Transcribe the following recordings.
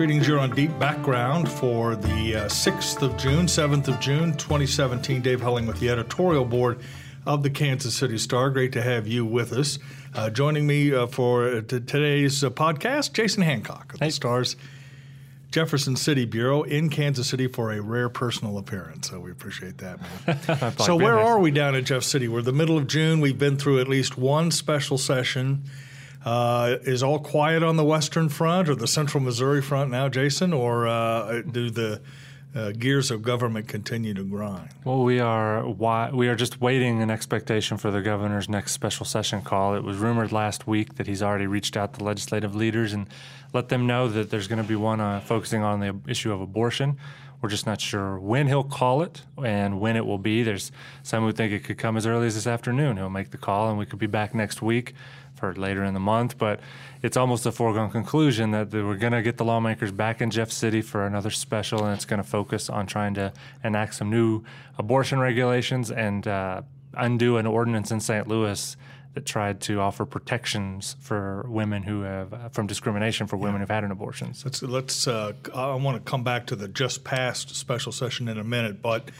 Greetings, you're on Deep Background for the uh, 6th of June, 7th of June, 2017. Dave Helling with the editorial board of the Kansas City Star. Great to have you with us. Uh, joining me uh, for t- today's uh, podcast, Jason Hancock of the Star's Jefferson City Bureau in Kansas City for a rare personal appearance. So we appreciate that, man. so where are we down in Jeff City? We're the middle of June. We've been through at least one special session. Uh, is all quiet on the Western Front or the Central Missouri Front now, Jason, or uh, do the uh, gears of government continue to grind? Well, we are we are just waiting in expectation for the governor's next special session call. It was rumored last week that he's already reached out to legislative leaders and let them know that there's going to be one uh, focusing on the issue of abortion. We're just not sure when he'll call it and when it will be. There's some who think it could come as early as this afternoon. He'll make the call, and we could be back next week for later in the month. But it's almost a foregone conclusion that we're going to get the lawmakers back in Jeff City for another special, and it's going to focus on trying to enact some new abortion regulations and uh, undo an ordinance in St. Louis that tried to offer protections for women who have uh, from discrimination for women yeah. who've had an abortion. Let's let's. Uh, I want to come back to the just passed special session in a minute, but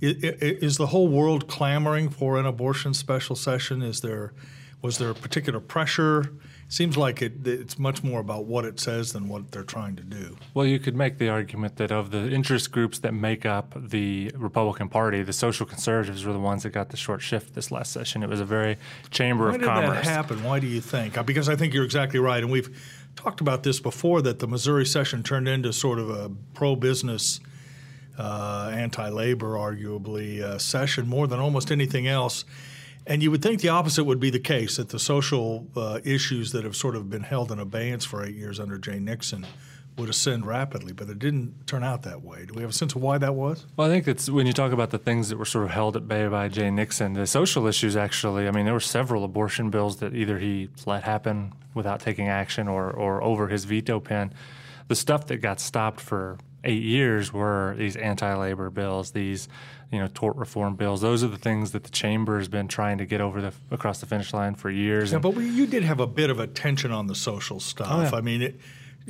is the whole world clamoring for an abortion special session? Is there was there a particular pressure? Seems like it, it's much more about what it says than what they're trying to do. Well, you could make the argument that of the interest groups that make up the Republican Party, the social conservatives were the ones that got the short shift this last session. It was a very chamber Why of commerce. Why did that happen? Why do you think? Uh, because I think you're exactly right, and we've talked about this before that the Missouri session turned into sort of a pro-business. Uh, anti-labor, arguably, uh, session more than almost anything else. And you would think the opposite would be the case that the social uh, issues that have sort of been held in abeyance for eight years under Jay Nixon would ascend rapidly, but it didn't turn out that way. Do we have a sense of why that was? Well, I think it's when you talk about the things that were sort of held at bay by Jay Nixon, the social issues actually, I mean, there were several abortion bills that either he let happen without taking action or, or over his veto pen. The stuff that got stopped for eight years were these anti-labor bills, these you know tort reform bills. Those are the things that the chamber has been trying to get over the across the finish line for years. Yeah, and, but we, you did have a bit of attention on the social stuff. Oh, yeah. I mean. It,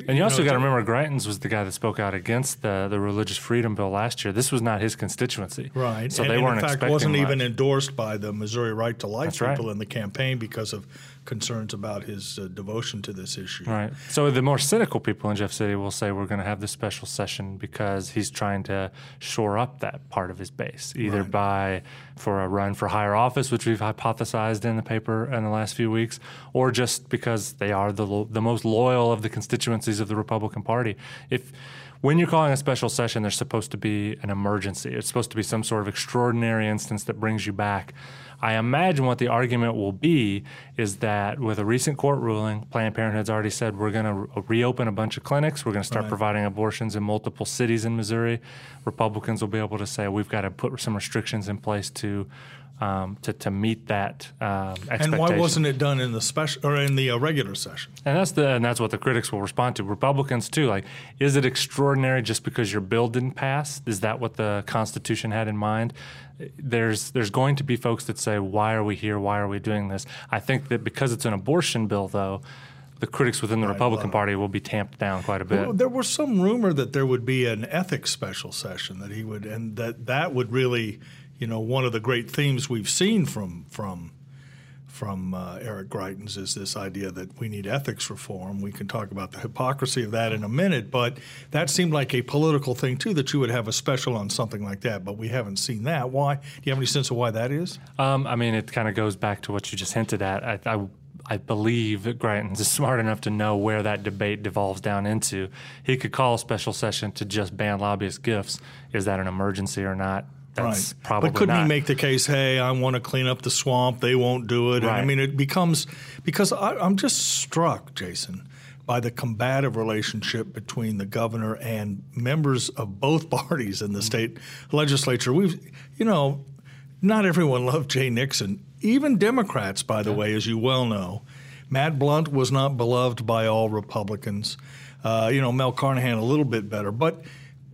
and you, also got to remember, Greitens was the guy that spoke out against the, the religious freedom bill last year. This was not his constituency, right? So and, they and weren't. In fact, wasn't much. even endorsed by the Missouri Right to Life That's people right. in the campaign because of concerns about his uh, devotion to this issue. Right. So the more cynical people in Jeff City will say we're going to have this special session because he's trying to shore up that part of his base, either right. by for a run for higher office, which we've hypothesized in the paper in the last few weeks, or just because they are the lo- the most loyal of the constituencies of the Republican Party. If when you're calling a special session, there's supposed to be an emergency. It's supposed to be some sort of extraordinary instance that brings you back. I imagine what the argument will be is that with a recent court ruling, Planned Parenthood's already said we're going to re- reopen a bunch of clinics. We're going to start right. providing abortions in multiple cities in Missouri. Republicans will be able to say we've got to put some restrictions in place to um, to, to meet that um, expectation. And why wasn't it done in the special or in the uh, regular session? And that's the and that's what the critics will respond to. Republicans too. Like, is it extraordinary just because your bill didn't pass? Is that what the Constitution had in mind? There's there's going to be folks that say, why are we here? Why are we doing this? I think that because it's an abortion bill, though. The critics within the Right, Republican Party will be tamped down quite a bit. Well, there was some rumor that there would be an ethics special session that he would, and that that would really, you know, one of the great themes we've seen from from from uh, Eric Greitens is this idea that we need ethics reform. We can talk about the hypocrisy of that in a minute, but that seemed like a political thing too. That you would have a special on something like that, but we haven't seen that. Why? Do you have any sense of why that is? Um, I mean, it kind of goes back to what you just hinted at. I, I, I believe Greitens is smart enough to know where that debate devolves down into. He could call a special session to just ban lobbyist gifts. Is that an emergency or not? That's right. probably but couldn't not. he make the case, hey, I want to clean up the swamp. They won't do it. And I mean, it becomes because I, I'm just struck, Jason, by the combative relationship between the governor and members of both parties in the state legislature. We've, you know, not everyone loved Jay Nixon. Even Democrats, by the way, as you well know. Matt Blunt was not beloved by all Republicans. Uh, you know, Mel Carnahan a little bit better, but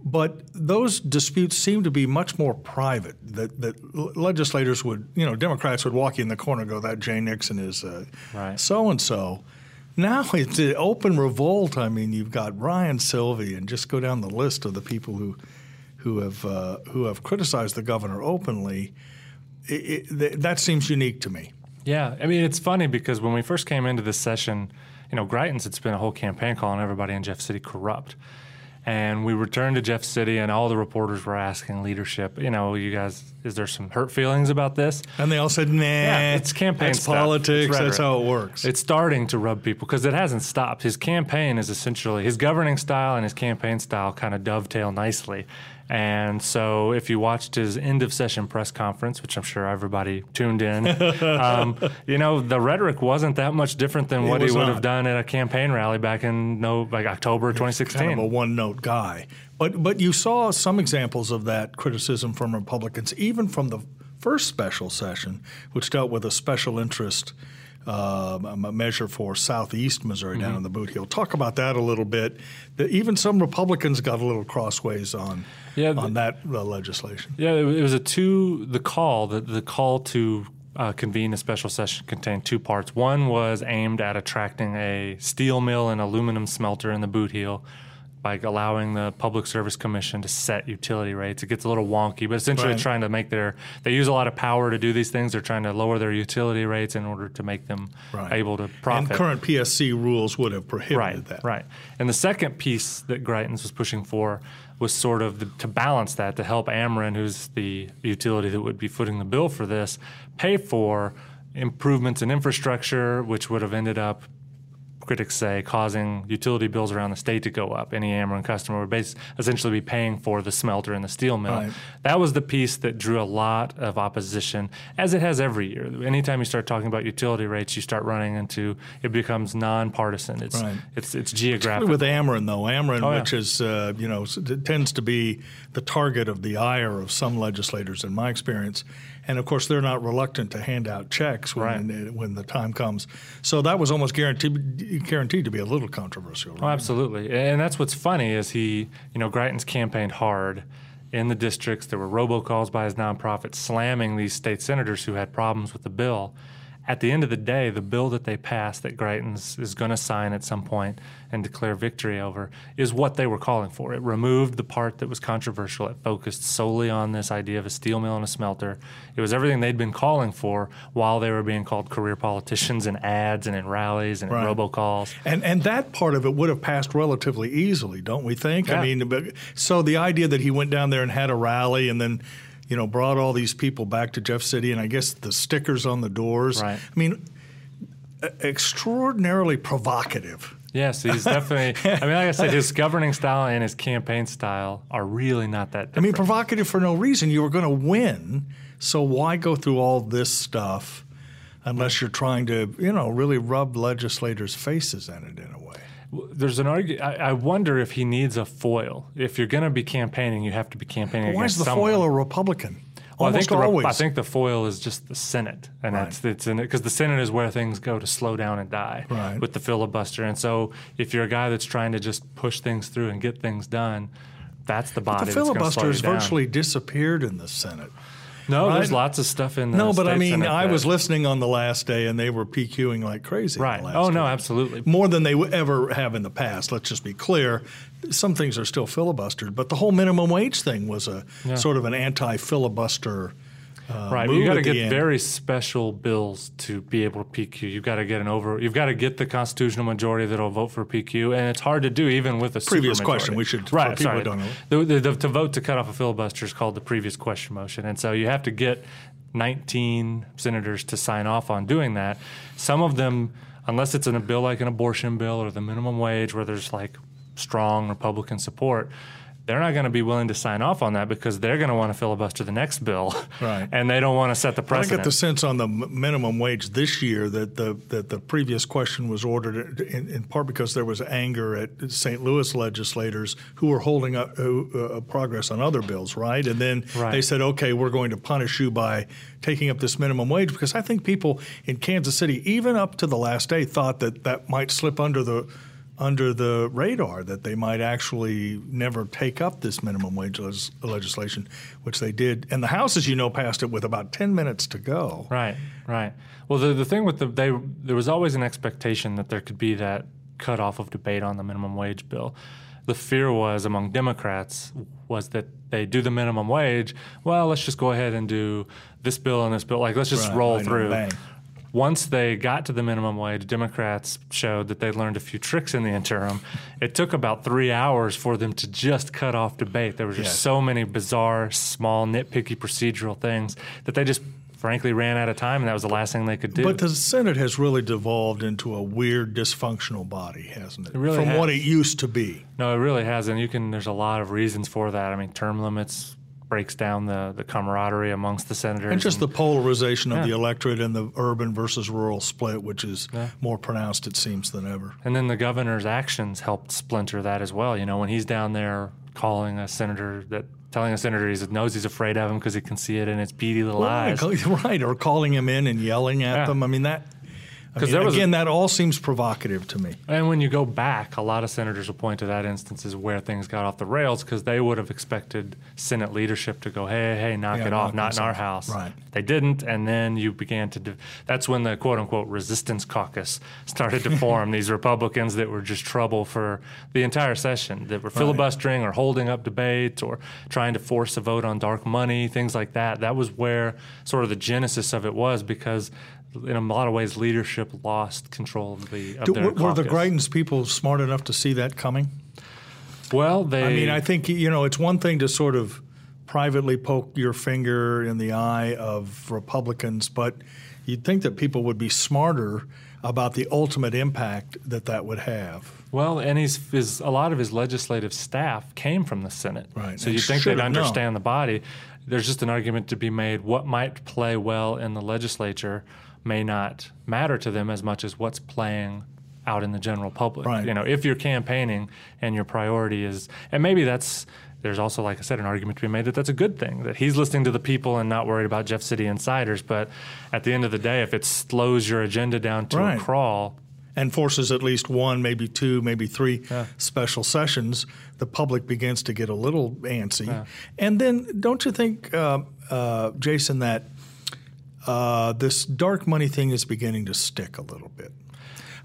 but those disputes seem to be much more private. That that legislators would, you know, Democrats would walk you in the corner and go, "That Jay Nixon is so and so." now it's an open revolt. I mean, you've got Ryan Silvey, and just go down the list of the people who who have uh, who have criticized the governor openly. It, it, that seems unique to me. Yeah, I mean, it's funny because when we first came into this session, you know, Greitens had spent a whole campaign calling everybody in Jeff City corrupt. And we returned to Jeff City, and all the reporters were asking leadership, you know, you guys, is there some hurt feelings about this? And they all said, nah, yeah, it's campaign it's stuff. politics, it's that's how it works. It's starting to rub people because it hasn't stopped. His campaign is essentially, his governing style and his campaign style kind of dovetail nicely. And so, if you watched his end of session press conference, which I'm sure everybody tuned in, um, you know the rhetoric wasn't that much different than It what he would not. have done at a campaign rally back in no like October 2016. kind of a one-note guy. But but you saw some examples of that criticism from Republicans, even from the first special session, which dealt with a special interest a measure for southeast Missouri down in the Boot Heel. Talk about that a little bit. That even some Republicans got a little crossways on Yeah, on that uh, legislation. Yeah, it was a two. The call, the the call to uh, convene a special session contained two parts. One was aimed at attracting a steel mill and aluminum smelter in the boot heel by allowing the Public Service Commission to set utility rates. It gets a little wonky, but essentially Right. trying to make their they use a lot of power to do these things. They're trying to lower their utility rates in order to make them Right. able to profit. And current PSC rules would have prohibited Right, that. right. And the second piece that Greitens was pushing for was sort of the, to balance that, to help Ameren, who's the utility that would be footing the bill for this, pay for improvements in infrastructure, which would have ended up, critics say, causing utility bills around the state to go up. Any Ameren customer would bas- essentially be paying for the smelter and the steel mill. Right. That was the piece that drew a lot of opposition, as it has every year. Anytime you start talking about utility rates, you start running into it becomes nonpartisan. It's Right. it's it's geographic. With Ameren, though, Ameren, Oh, yeah. which is uh, you know tends to be the target of the ire of some legislators, in my experience, and of course they're not reluctant to hand out checks when when the time comes. So that was almost guaranteed guaranteed to be a little controversial. Oh, absolutely. And that's what's funny is he, you know, Greitens campaigned hard in the districts. There were robocalls by his nonprofit slamming these state senators who had problems with the bill. At the end of the day, the bill that they passed that Greitens is going to sign at some point and declare victory over is what they were calling for. It removed the part that was controversial. It focused solely on this idea of a steel mill and a smelter. It was everything they'd been calling for while they were being called career politicians in ads and in rallies and Right. in robocalls. And and that part of it would have passed relatively easily, don't we think? Yeah. I mean, but, so the idea that he went down there and had a rally and then, you know, brought all these people back to Jeff City, and I guess the stickers on the doors. Right. I mean, extraordinarily provocative. Yes, he's definitely. I mean, like I said, his governing style and his campaign style are really not that I mean, provocative for no reason. You were going to win, so why go through all this stuff unless you're trying to, you know, really rub legislators' faces in it in a way? There's an argument. I wonder if he needs a foil. If you're going to be campaigning, you have to be campaigning against. Why is the someone. foil a Republican? Well, I Almost think the, always. I think the foil is just the Senate, and Right. that's it's in it because the Senate is where things go to slow down and die Right. with the filibuster. And so, if you're a guy that's trying to just push things through and get things done, that's the body. the that's gonna slow filibuster has virtually disappeared in the Senate. No. There's lots of stuff in the No, but I mean, Senate I that- was listening on the last day, and they were PQing like crazy. right. Last Oh no, day. absolutely. More than they ever have in the past. Let's just be clear. Some things are still filibustered, but the whole minimum wage thing was a Yeah. sort of an anti-filibuster. Uh, Right, you got to get very special bills to be able to PQ. You've got to get an over. You've got to get the constitutional majority that'll vote for PQ, and it's hard to do even with a Previous question, we should- right. sorry, don't know. The, the, the, to vote to cut off a filibuster is called the previous question motion, and so you have to get 19 senators to sign off on doing that. Some of them, unless it's in a bill like an abortion bill or the minimum wage, where there's like strong Republican support. They're not going to be willing to sign off on that because they're going to want to filibuster the next bill, Right. and they don't want to set the I precedent. get the sense on the minimum wage this year that the that the previous question was ordered in, in part because there was anger at St. Louis legislators who were holding up uh, uh, progress on other bills, right? And then Right. they said, okay, we're going to punish you by taking up this minimum wage because I think people in Kansas City, even up to the last day, thought that that might slip under the under the radar that they might actually never take up this minimum wage les- legislation, which they did. And the House, as you know, passed it with about 10 minutes to go. Right, right. Well, the, the thing with the, they, there was always an expectation that there could be that cutoff of debate on the minimum wage bill. The fear was among Democrats was that they do the minimum wage. Well, let's just go ahead and do this bill and this bill. Like, let's just Right, roll right, through. Once they got to the minimum wage, Democrats showed that they learned a few tricks in the interim. It took about three hours for them to just cut off debate. There were just Yes. so many bizarre, small, nitpicky procedural things that they just frankly ran out of time, and that was the last thing they could do. But the Senate has really devolved into a weird, dysfunctional body, hasn't it? It really From what it used to be. no, it really hasn't. You can. There's a lot of reasons for that. I mean, term limits breaks down the, the camaraderie amongst the senators. And just the polarization of Yeah. the electorate and the urban versus rural split, which is more pronounced, it seems, than ever. And then the governor's actions helped splinter that as well. You know, when he's down there calling a senator that telling a senator he knows he's afraid of him because he can see it in his beady little eyes. Right, or calling him in and yelling at Yeah. them. I mean, that. I 'Cause mean, there a- again, that all seems provocative to me. And when you go back, a lot of senators will point to that instance as where things got off the rails because they would have expected Senate leadership to go, hey, hey, knock Yeah, it off, not in our house. Right. They didn't, and then you began to. De- that's when the quote unquote resistance caucus started to form. These Republicans that were just trouble for the entire session, that were filibustering or holding up debates or trying to force a vote on dark money, things like that. That was where sort of the genesis of it was because. In a lot of ways, leadership lost control of the. Of Do, were, were the caucus. Greitens people smart enough to see that coming? Well, they. I mean, I think you know it's one thing to sort of privately poke your finger in the eye of Republicans, but you'd think that people would be smarter about the ultimate impact that that would have. Well, and he's, his, a lot of his legislative staff came from the Senate. Right, So you think they'd have known. understand the body. There's just an argument to be made. What might play well in the legislature may not matter to them as much as what's playing out in the general public. Right. You know, if you're campaigning and your priority is, and maybe that's, there's also, like I said, an argument to be made that that's a good thing, that he's listening to the people and not worried about Jeff City insiders. But at the end of the day, if it slows your agenda down to Right. a crawl, and forces at least one, maybe two, maybe three special sessions, the public begins to get a little antsy. And then, don't you think, uh, uh, Jason, that uh, this dark money thing is beginning to stick a little bit?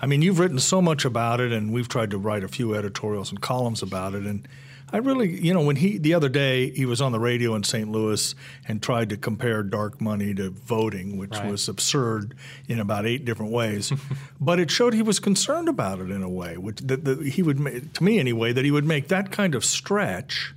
I mean, you've written so much about it, and we've tried to write a few editorials and columns about it. And I really, you know, when he the other day he was on the radio in St. Louis and tried to compare dark money to voting, which Right. was absurd in about eight different ways. but it showed he was concerned about it in a way, which that, that he would, to me anyway, that he would make that kind of stretch.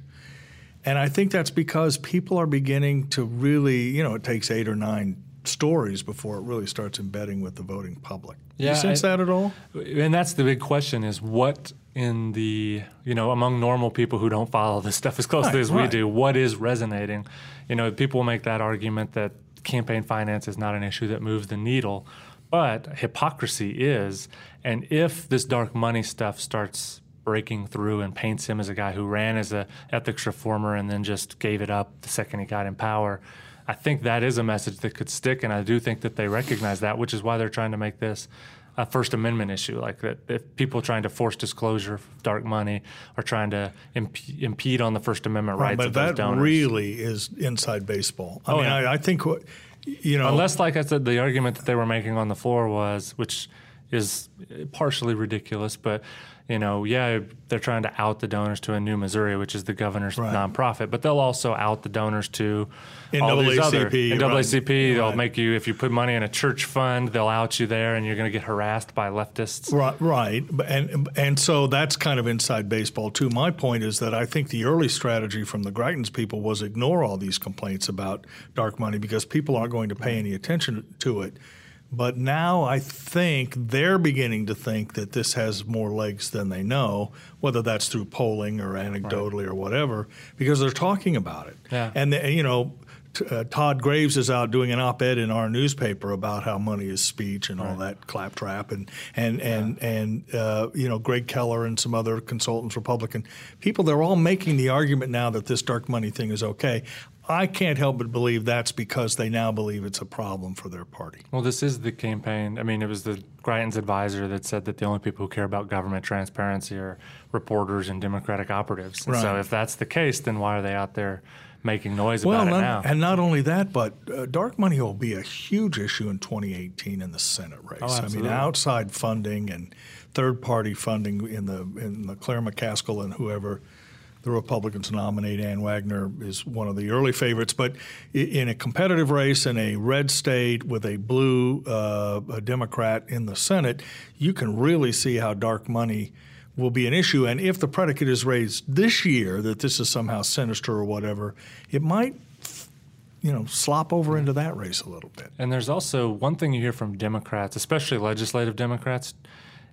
And I think that's because people are beginning to really, you know, it takes eight or nine stories before it really starts embedding with the voting public. Yeah, you sense I- that at all? And that's the big question: is what in the you know among normal people who don't follow this stuff as closely Right, as we right. do, what is resonating? You know, people make that argument that campaign finance is not an issue that moves the needle, but hypocrisy is. And if this dark money stuff starts breaking through and paints him as a guy who ran as a ethics reformer and then just gave it up the second he got in power. I think that is a message that could stick, and I do think that they recognize that, which is why they're trying to make this a First Amendment issue. Like that, if people trying to force disclosure of dark money are trying to imp- impede on the First Amendment rights but of those that donors. really is inside baseball. I Oh, mean, yeah. I, I think, what- you know, Unless, like I said, the argument that they were making on the floor was, which is partially ridiculous, but you know, yeah, they're trying to out the donors to a New Missouri, which is the governor's Right. nonprofit, but they'll also out the donors to all these other NAACP, NAACP. They'll make you if you put money in a church fund, they'll out you there, and you're going to get harassed by leftists. Right, right, and and so that's kind of inside baseball too. My point is that I think the early strategy from the Greitens people was ignore all these complaints about dark money because people aren't going to pay any attention to it. But now I think they're beginning to think that this has more legs than they know, whether that's through polling or anecdotally or whatever, because they're talking about it. Yeah. And they, you know, uh, Todd Graves is out doing an op-ed in our newspaper about how money is speech and all that claptrap, and and and yeah. and uh, you know Greg Keller and some other consultants, Republican people, they're all making the argument now that this dark money thing is okay. I can't help but believe that's because they now believe it's a problem for their party. Well, this is the campaign. I mean, it was the Greitens advisor that said that the only people who care about government transparency are reporters and Democratic operatives. And right. So if that's the case, then why are they out there making noise well, about not, it now? And not only that, but uh, dark money will be a huge issue in 2018 in the Senate race. Oh, I mean, outside funding and third-party funding in the in the Claire McCaskill and whoever – the Republicans nominate Ann Wagner is one of the early favorites. But in a competitive race in a red state with a blue uh, a Democrat in the Senate, you can really see how dark money will be an issue. And if the predicate is raised this year that this is somehow sinister or whatever, it might you know, slop over into that race a little bit. And there's also one thing you hear from Democrats, especially legislative Democrats,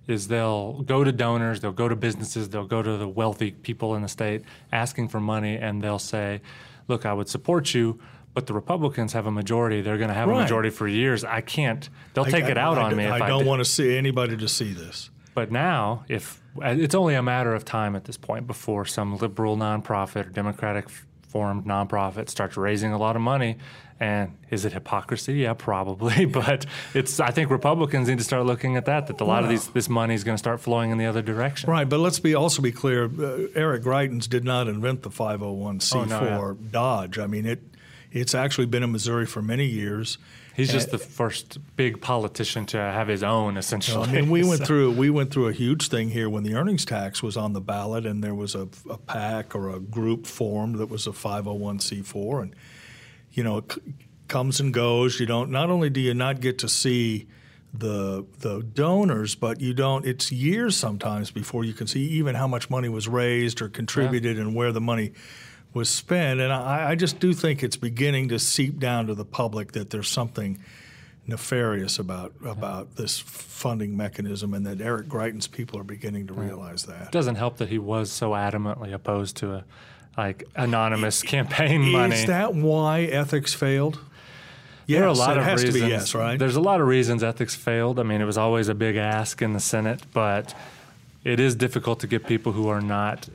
is they'll go to donors, they'll go to businesses, they'll go to the wealthy people in the state asking for money, and they'll say, "Look, I would support you." But the Republicans have a majority. They're going to have right. a majority for years. I can't. They'll take I, it out I, on me. I don't want to see anybody to see this. But now, if it's only a matter of time at this point before some liberal nonprofit or Democratic formed nonprofit starts raising a lot of money and is it hypocrisy? Yeah, probably. But it's I think Republicans need to start looking at that. That a lot of these this money is going to start flowing in the other direction. Right. But let's be also be clear. Uh, Eric Greitens did not invent the 501c4 oh, no, yeah. Dodge. I mean it. It's actually been in Missouri for many years. He's just uh, the first big politician to have his own, essentially. I mean, we went through we went through a huge thing here when the earnings tax was on the ballot, and there was a, a PAC or a group formed that was a 501c4, and you know, it comes and goes. You don't. Not only do you not get to see the the donors, but you don't. It's years sometimes before you can see even how much money was raised or contributed yeah. and where the money was spent. And I, I, just do think it's beginning to seep down to the public that there's something nefarious about about yeah. this funding mechanism, and that Eric Greitens people are beginning to realize that. It doesn't help that he was so adamantly opposed to a like anonymous campaign money. Is that why ethics failed? Yes, there are a lot of reasons. yes, right? There's a lot of reasons ethics failed. I mean, it was always a big ask in the Senate, but it is difficult to get people who are not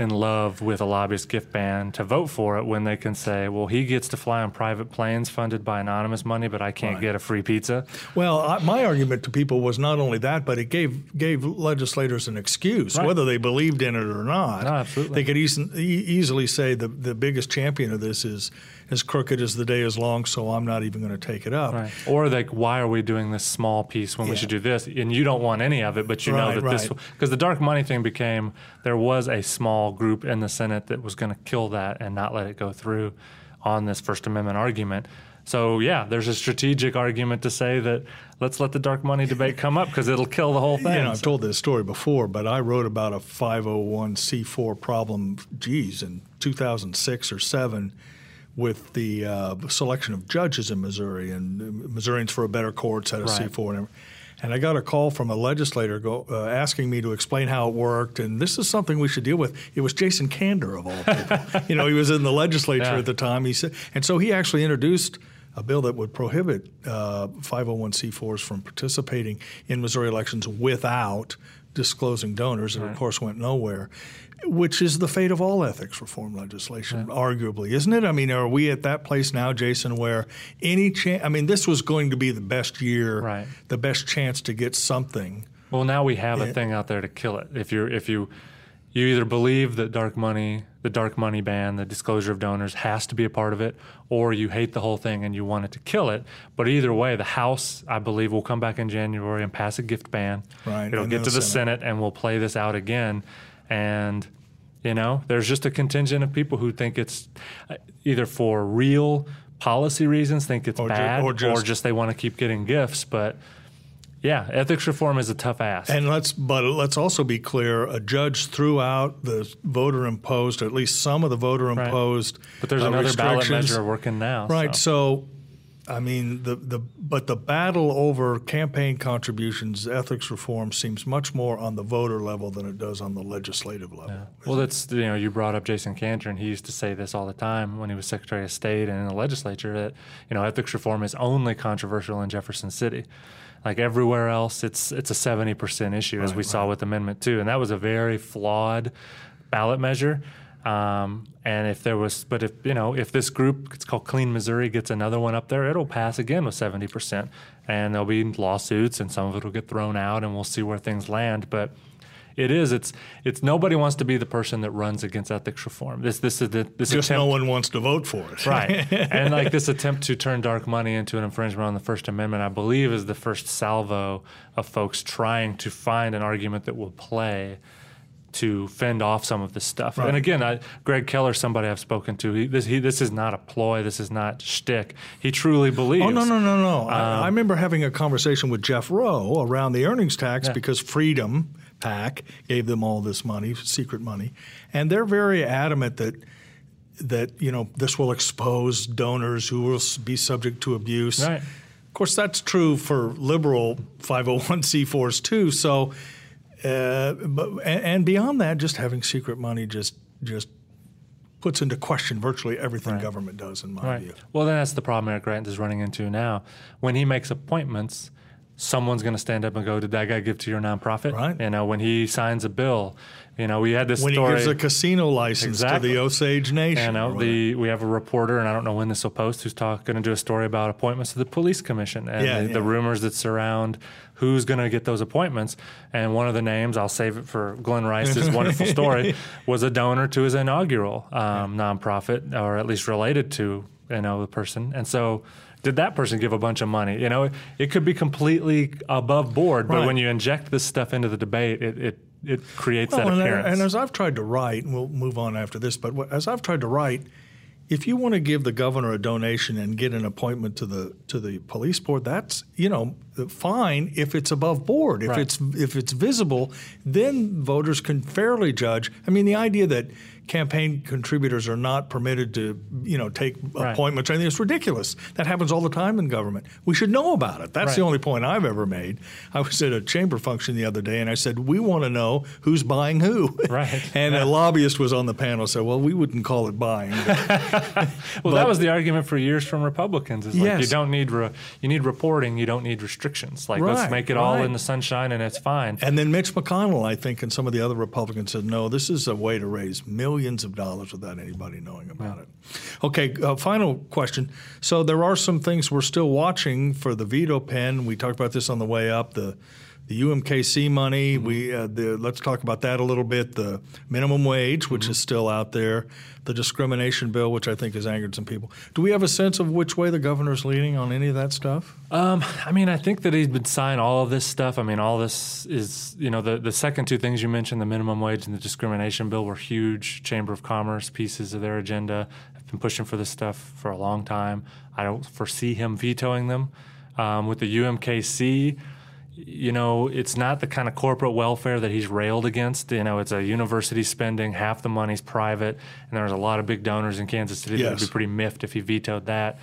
in love with a lobbyist gift ban to vote for it when they can say, well, he gets to fly on private planes funded by anonymous money, but I can't right. get a free pizza. Well, I, my argument to people was not only that, but it gave gave legislators an excuse, right. whether they believed in it or not. No, absolutely. They could e- easily say the, the biggest champion of this is as crooked as the day is long, so I'm not even going to take it up. Right. Or like, why are we doing this small piece when yeah. we should do this? And you don't want any of it, but you right, know that right. this because the dark money thing became there was a small group in the Senate that was going to kill that and not let it go through on this First Amendment argument. So yeah, there's a strategic argument to say that let's let the dark money debate come up because it'll kill the whole thing. You know, I've told this story before, but I wrote about a 501c4 problem, geez, in 2006 or seven with the uh, selection of judges in Missouri, and Missourians for a Better Courts had a right. C4 and and I got a call from a legislator go, uh, asking me to explain how it worked, and this is something we should deal with. It was Jason Kander of all people. you know, he was in the legislature yeah. at the time. He said, and so he actually introduced a bill that would prohibit uh, 501c4s from participating in Missouri elections without disclosing donors, and right. of course went nowhere which is the fate of all ethics reform legislation, yeah. arguably, isn't it? I mean, are we at that place now, Jason, where any chance? I mean, this was going to be the best year, right. the best chance to get something. Well, now we have a thing out there to kill it. If you if you you either believe that dark money, the dark money ban, the disclosure of donors has to be a part of it, or you hate the whole thing and you want it to kill it. But either way, the House, I believe, will come back in January and pass a gift ban. Right. It'll get to the Senate. Senate and we'll play this out again and you know, there's just a contingent of people who think it's uh, either for real policy reasons, think it's or bad, ju- or, just, or just they want to keep getting gifts. But yeah, ethics reform is a tough ask. And let's, but let's also be clear: a judge threw out the voter imposed, or at least some of the voter imposed. Right. But there's uh, another ballot measure working now. Right. So. so I mean, the, the but the battle over campaign contributions, ethics reform seems much more on the voter level than it does on the legislative level. Yeah. Well, that's you know you brought up Jason Kander, and he used to say this all the time when he was Secretary of State and in the legislature that you know ethics reform is only controversial in Jefferson City. Like everywhere else, it's it's a seventy percent issue, as Right, we saw with Amendment Two, and that was a very flawed ballot measure. Um, and if there was, but if you know, if this group, it's called Clean Missouri, gets another one up there, it'll pass again with seventy percent, and there'll be lawsuits, and some of it will get thrown out, and we'll see where things land. But it is, it's, it's nobody wants to be the person that runs against ethics reform. This, this is the, this Just attempt, no one wants to vote for it. right? and like this attempt to turn dark money into an infringement on the First Amendment, I believe, is the first salvo of folks trying to find an argument that will play to fend off some of this stuff. Right. And again, I, Greg Keller, somebody I've spoken to, he, this, he, this is not a ploy. This is not shtick. He truly believes. Oh no no no no! I, Um, I remember having a conversation with Jeff Roe around the earnings tax because Freedom PAC gave them all this money, secret money, and they're very adamant that that you know this will expose donors who will be subject to abuse. Right. Of course, that's true for liberal 501c4s too. So, uh, but and, and beyond that, just having secret money just just puts into question virtually everything government does, in my Right. view. Well, then that's the problem Eric Grant is running into now. When he makes appointments, someone's going to stand up and go, "Did that guy give to your nonprofit?" Right. You know, when he signs a bill, you know, we had this when story. he gives a casino license Exactly. to the Osage Nation. you know, the we have a reporter, and I don't know when this will post, who's talk, going to do a story about appointments to the police commission and Yeah, the, yeah. the rumors that surround who's going to get those appointments. And one of the names, I'll save it for Glenn Rice's wonderful story, was a donor to his inaugural um, nonprofit, or at least related to you know the person. And so, did that person give a bunch of money? You know, it, it could be completely above board, but Right. when you inject this stuff into the debate, it it, it creates Well, that and, uh, appearance. and as I've tried to write, and we'll move on after this, but as I've tried to write, if you want to give the governor a donation and get an appointment to the to the police board, that's you know fine if it's above board. If Right. it's if it's visible, then voters can fairly judge. I mean, the idea that campaign contributors are not permitted to you know take Right. appointments or anything it's ridiculous. That happens all the time in government. We should know about it. That's the only point I've ever made. I was at a chamber function the other day and I said, We want to know who's buying who. Right. and a lobbyist was on the panel said, Well, we wouldn't call it buying. Well, that was the argument for years from Republicans. Is like Yes. you don't need re- you need reporting, you don't need restrictions. Like Right, let's make it all in the sunshine and it's fine. and then Mitch McConnell, I think, and some of the other Republicans said, No, this is a way to raise millions of dollars without anybody knowing about it. Okay, uh, final question. So there are some things we're still watching for the veto pen. We talked about this on the way up. The the UMKC money. We uh, the, let's talk about that a little bit. The minimum wage, which is still out there. The discrimination bill, which I think has angered some people. Do we have a sense of which way the governor's leaning on any of that stuff? Um, I mean, I think that he's been signing all of this stuff. I mean, all this is, you know, the, the second two things you mentioned, the minimum wage and the discrimination bill, were huge Chamber of Commerce pieces of their agenda. I've been pushing for this stuff for a long time. I don't foresee him vetoing them. Um, with the UMKC, you know, it's not the kind of corporate welfare that he's railed against. You know, it's a university spending, half the money's private, and there's a lot of big donors in Kansas City that would be pretty miffed if he vetoed that.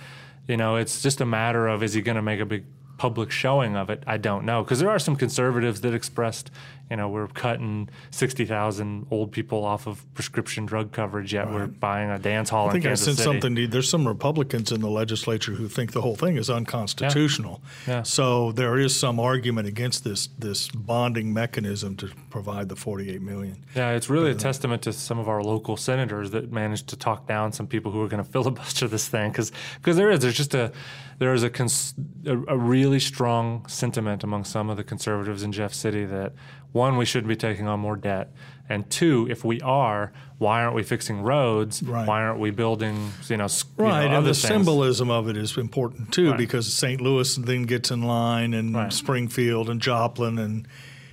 You know, it's just a matter of is he going to make a big public showing of it? I don't know. Because there are some conservatives that expressed, you know, we're cutting 60,000 old people off of prescription drug coverage, yet we're buying a dance hall I think in I Kansas sent City. something. There's some Republicans in the legislature who think the whole thing is unconstitutional. Yeah. So there is some argument against this this bonding mechanism to provide the 48 million. Yeah, it's really a uh, testament to some of our local senators that managed to talk down some people who are going to filibuster this thing because there is there's just a there is a, cons- a a really strong sentiment among some of the conservatives in Jeff City that one we shouldn't be taking on more debt and two if we are why aren't we fixing roads Right. why aren't we building you know s- you know, Right, and the things? symbolism of it is important too, Right. because St. Louis then gets in line, and Right. Springfield, and Joplin, and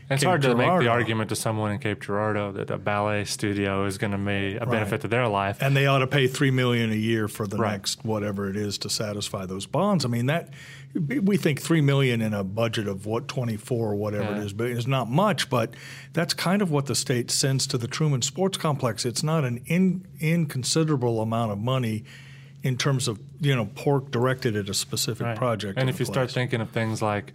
It's Cape hard to make the argument to someone in Cape Girardeau that a ballet studio is going to be a benefit to their life. and they ought to pay three million a year for the Right. next whatever it is to satisfy those bonds. I mean that we think three million in a budget of what twenty four or whatever Yeah. it is, but it's not much. But that's kind of what the state sends to the Truman Sports Complex. It's not an in, inconsiderable amount of money in terms of you know pork directed at a specific Right. project. And if you start thinking of things like,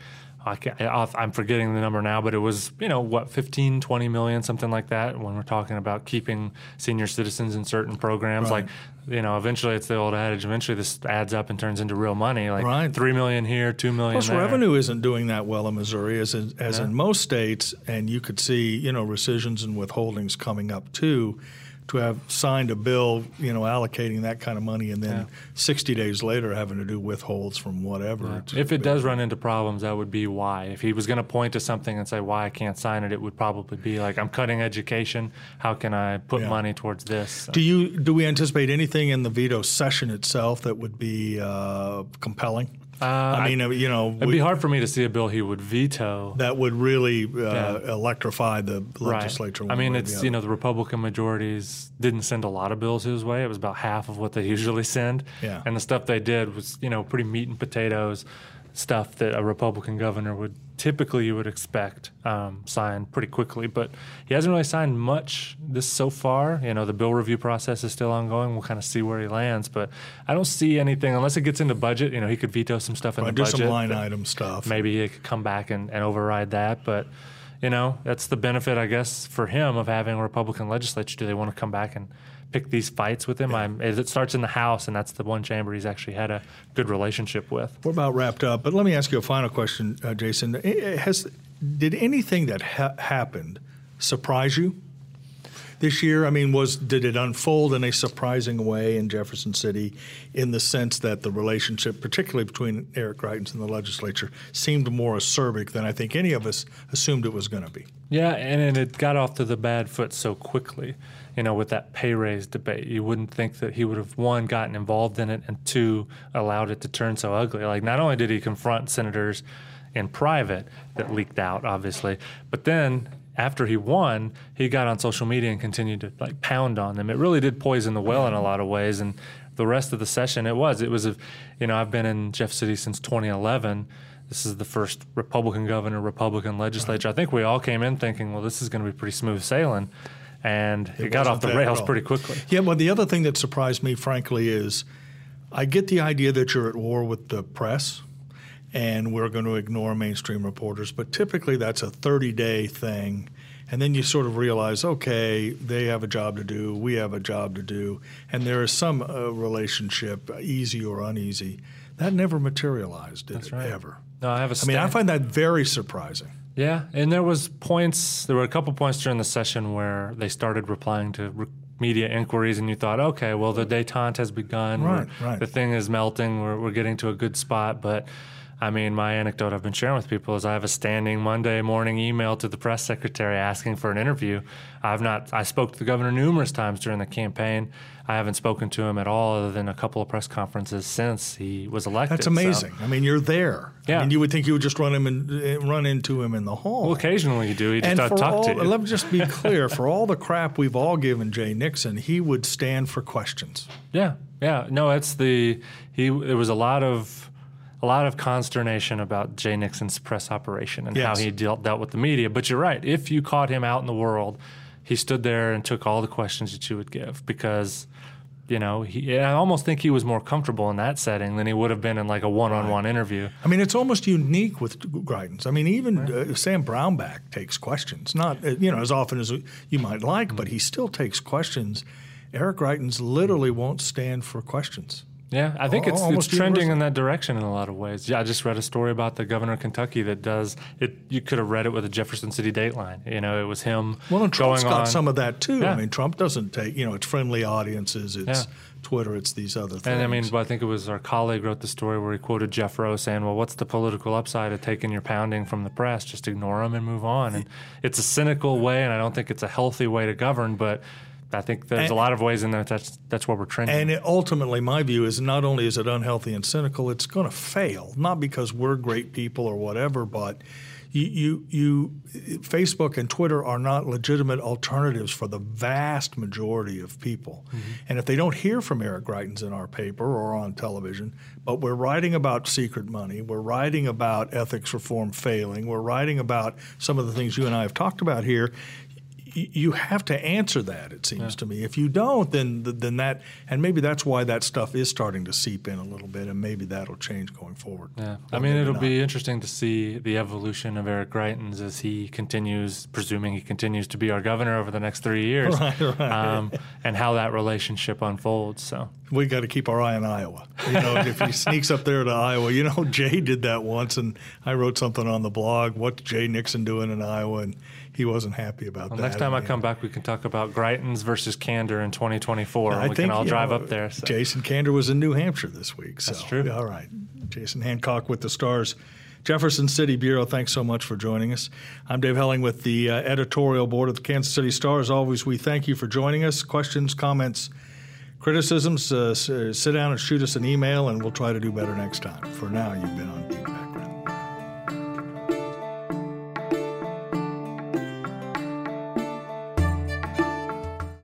I I'm forgetting the number now, but it was, you know, what, 15, 20 million, something like that, when we're talking about keeping senior citizens in certain programs. Right. Like, you know, eventually it's the old adage, eventually this adds up and turns into real money. Like Right. 3 million here, 2 million Plus, there. revenue isn't doing that well in Missouri as in, as in most states, and you could see you know rescissions and withholdings coming up too. To have signed a bill, you know, allocating that kind of money, and then 60 days later having to do withholds from whatever. If it does run into problems, that would be why. If he was going to point to something and say why I can't sign it, it would probably be like I'm cutting education. How can I put Yeah. money towards this? do you do we anticipate anything in the veto session itself that would be uh, compelling? I mean, uh, you know, It'd we- be hard for me to see a bill he would veto. that would really uh, Yeah. electrify the legislature. Right. I mean, it's the you know the Republican majorities didn't send a lot of bills his way. It was about half of what they usually send. Yeah. And the stuff they did was you know pretty meat and potatoes stuff that a Republican governor would typically you would expect um, signed pretty quickly. But he hasn't really signed much this so far. You know the bill review process is still ongoing. We'll kind of see where he lands. But I don't see anything unless it gets into budget. You know he could veto some stuff in Right, the do budget. some line item stuff. maybe he could come back and, and override that. But you know, that's the benefit, I guess, for him of having a Republican legislature. Do they want to come back and pick these fights with him? I'm, it starts in the House, and that's the one chamber he's actually had a good relationship with. We're about wrapped up, but let me ask you a final question, uh, Jason. Has did anything that ha- happened surprise you this year? I mean, was did it unfold in a surprising way in Jefferson City, in the sense that the relationship, particularly between Eric Greitens and the legislature, seemed more acerbic than I think any of us assumed it was going to be? Yeah, and, and it got off to the bad foot so quickly. You know, with that pay raise debate, you wouldn't think that he would have one gotten involved in it and two allowed it to turn so ugly. Like, not only did he confront senators in private that leaked out, obviously, but then after he won, he got on social media and continued to like pound on them. It really did poison the well in a lot of ways, and the rest of the session, it was. It was, a, you know, I've been in Jeff City since 2011. This is the first Republican governor, Republican legislature. I think we all came in thinking, well, this is going to be pretty smooth sailing, and it, got off the rails pretty quickly. Yeah, well, the other thing that surprised me, frankly, is I get the idea that you're at war with the press and we're going to ignore mainstream reporters, but typically that's a 30 day thing. And then you sort of realize, okay, they have a job to do, we have a job to do, and there is some uh, relationship, easy or uneasy. That never materialized, did it, right. ever? No, I have a I mean, I find that very surprising. Yeah, and there was points. There were a couple points during the session where they started replying to re- media inquiries, and you thought, okay, well, the détente has begun. Right, right. The thing is melting. We're, we're getting to a good spot. But I mean, my anecdote I've been sharing with people is I have a standing Monday morning email to the press secretary asking for an interview. I've not. I spoke to the governor numerous times during the campaign. I haven't spoken to him at all, other than a couple of press conferences since he was elected. That's So- amazing. I mean, you're there. I Yeah. mean, you would think you would just run him in, eh, run into him in the hall. well, occasionally you do. He just And talk all, to you. let me just be clear: for all the crap we've all given Jay Nixon, he would stand for questions. Yeah, yeah. No, it's the he. There was a lot of a lot of consternation about Jay Nixon's press operation and how he dealt dealt with the media. But you're right. If you caught him out in the world, he stood there and took all the questions that you would give because. You know, he, I almost think he was more comfortable in that setting than he would have been in like a one-on-one interview. I mean, it's almost unique with Greitens. I mean, even uh, Sam Brownback takes questions, not uh, you know as often as you might like, but he still takes questions. Eric Greitens literally won't stand for questions. Yeah, I think Al- it's, it's trending universal. in that direction in a lot of ways. Yeah, I just read a story about the governor of Kentucky that does it. You could have read it with a Jefferson City Dateline. You know, it was him Well, and Trump's got on. some of that too. Yeah. I mean, Trump doesn't take you know it's friendly audiences, it's Yeah. Twitter, it's these other things. And I mean, I think it was our colleague wrote the story where he quoted Jeff Roe saying, "Well, what's the political upside of taking your pounding from the press? Just ignore them and move on." And it's a cynical way, and I don't think it's a healthy way to govern. But I think there's And- a lot of ways in that that's that's where we're trending. And it, ultimately, my view is not only is it unhealthy and cynical, it's going to fail. Not because we're great people or whatever, but you, you, you, Facebook and Twitter are not legitimate alternatives for the vast majority of people. Mm-hmm. And if they don't hear from Eric Greitens in our paper or on television, but we're writing about secret money, we're writing about ethics reform failing, we're writing about some of the things you and I have talked about here you have to answer that. It seems yeah. to me. If you don't, then then that and maybe that's why that stuff is starting to seep in a little bit, and maybe that'll change going forward. Yeah, I mean, it'll not. be interesting to see the evolution of Eric Greitens as he continues, presuming he continues to be our governor over the next three years, right, right. Um, and how that relationship unfolds. So we got to keep our eye on Iowa. You know, if he sneaks up there to Iowa, you know, Jay did that once, and I wrote something on the blog. What's Jay Nixon doing in Iowa? And he wasn't happy about well, that. Next time I come back, we can talk about Greitens versus Kander in 2024. I we think, can all drive know, up there. So. Jason Kander was in New Hampshire this week. So. That's true. All right. Jason Hancock with the Stars. Jefferson City Bureau, thanks so much for joining us. I'm Dave Helling with the uh, editorial board of the Kansas City Star. As always, we thank you for joining us. Questions, comments, criticisms, uh, sit down and shoot us an email, and we'll try to do better next time. For now, you've been on